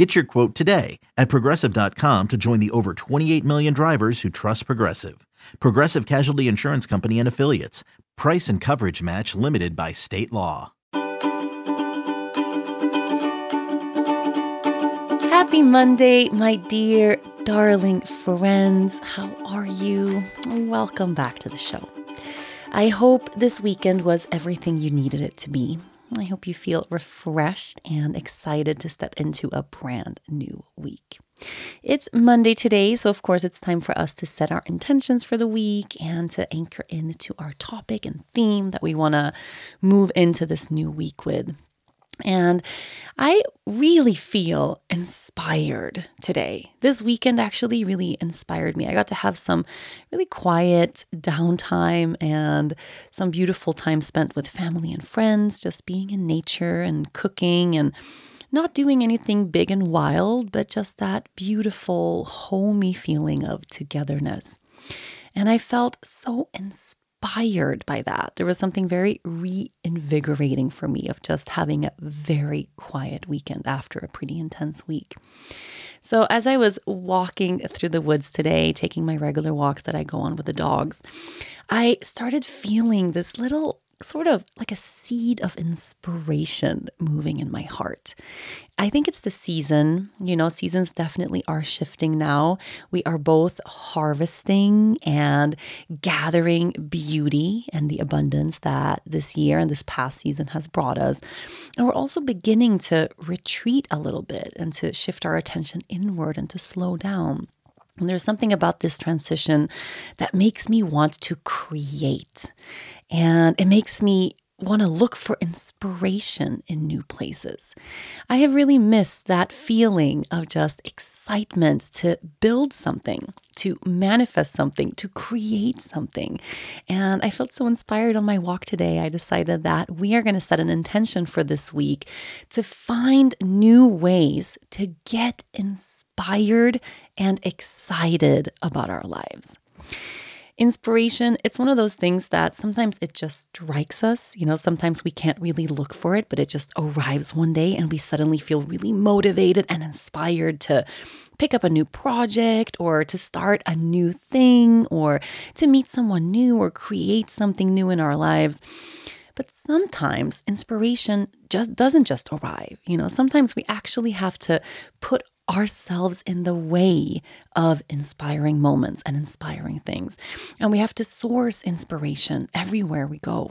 Get your quote today at progressive.com to join the over 28 million drivers who trust Progressive. Progressive Casualty Insurance Company and Affiliates. Price and coverage match limited by state law. Happy Monday, my dear, darling friends. How are you? Welcome back to the show. I hope this weekend was everything you needed it to be. I hope you feel refreshed and excited to step into a brand new week. It's Monday today, so of course, it's time for us to set our intentions for the week and to anchor into our topic and theme that we want to move into this new week with. And I really feel inspired today. This weekend actually really inspired me. I got to have some really quiet downtime and some beautiful time spent with family and friends, just being in nature and cooking and not doing anything big and wild, but just that beautiful, homey feeling of togetherness. And I felt so inspired inspired by that. There was something very reinvigorating for me of just having a very quiet weekend after a pretty intense week. So, as I was walking through the woods today, taking my regular walks that I go on with the dogs, I started feeling this little sort of like a seed of inspiration moving in my heart. I think it's the season. You know, seasons definitely are shifting now. We are both harvesting and gathering beauty and the abundance that this year and this past season has brought us. And we're also beginning to retreat a little bit and to shift our attention inward and to slow down. And there's something about this transition that makes me want to create. And it makes me want to look for inspiration in new places. I have really missed that feeling of just excitement to build something, to manifest something, to create something. And I felt so inspired on my walk today. I decided that we are going to set an intention for this week to find new ways to get inspired and excited about our lives inspiration, it's one of those things that sometimes it just strikes us. You know, sometimes we can't really look for it, but it just arrives one day and we suddenly feel really motivated and inspired to pick up a new project or to start a new thing or to meet someone new or create something new in our lives. But sometimes inspiration just doesn't just arrive. You know, sometimes we actually have to put ourselves in the way of inspiring moments and inspiring things. And we have to source inspiration everywhere we go.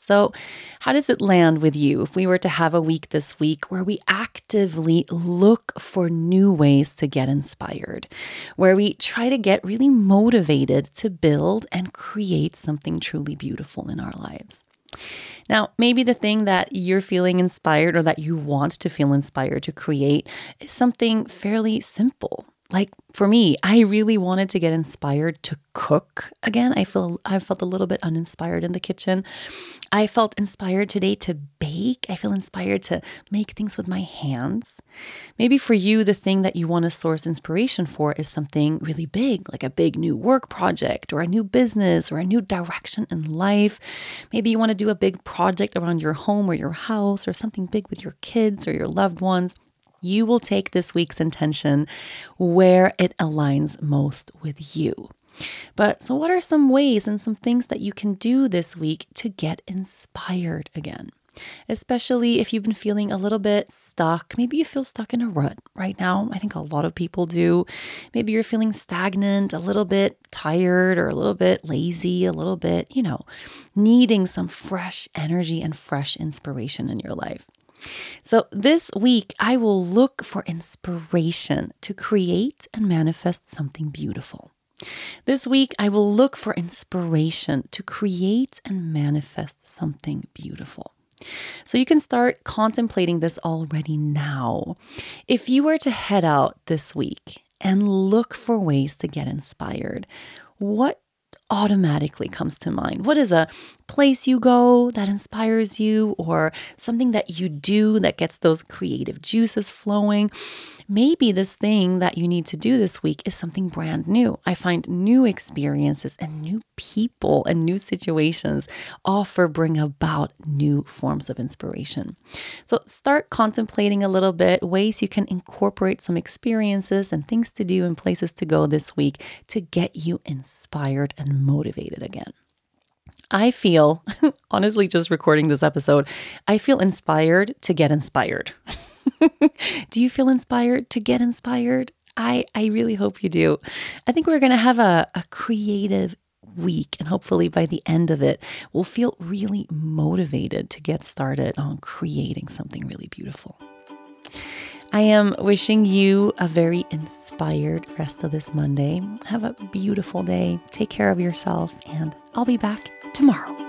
So, how does it land with you if we were to have a week this week where we actively look for new ways to get inspired, where we try to get really motivated to build and create something truly beautiful in our lives? Now, maybe the thing that you're feeling inspired or that you want to feel inspired to create is something fairly simple Like for me, I really wanted to get inspired to cook again. I feel I felt a little bit uninspired in the kitchen. I felt inspired today to bake. I feel inspired to make things with my hands. Maybe for you, the thing that you want to source inspiration for is something really big, like a big new work project or a new business or a new direction in life. Maybe you want to do a big project around your home or your house or something big with your kids or your loved ones you will take this week's intention where it aligns most with you. But so, what are some ways and some things that you can do this week to get inspired again? Especially if you've been feeling a little bit stuck. Maybe you feel stuck in a rut right now. I think a lot of people do. Maybe you're feeling stagnant, a little bit tired, or a little bit lazy, a little bit, you know, needing some fresh energy and fresh inspiration in your life. So, this week, I will look for inspiration to create and manifest something beautiful. This week, I will look for inspiration to create and manifest something beautiful. So you can start contemplating this already now. If you were to head out this week and look for ways to get inspired, what automatically comes to mind? What is a place you go that inspires you, or something that you do that gets those creative juices flowing? maybe this thing that you need to do this week is something brand new. I find new experiences and new people and new situations offer bring about new forms of inspiration. So start contemplating a little bit ways you can incorporate some experiences and things to do and places to go this week to get you inspired and motivated again. I feel, honestly, just recording this episode, I feel inspired to get inspired. do you feel inspired to get inspired? I, I really hope you do. I think we're going to have a, a creative week, and hopefully by the end of it, we'll feel really motivated to get started on creating something really beautiful. I am wishing you a very inspired rest of this Monday. Have a beautiful day. Take care of yourself, and I'll be back tomorrow.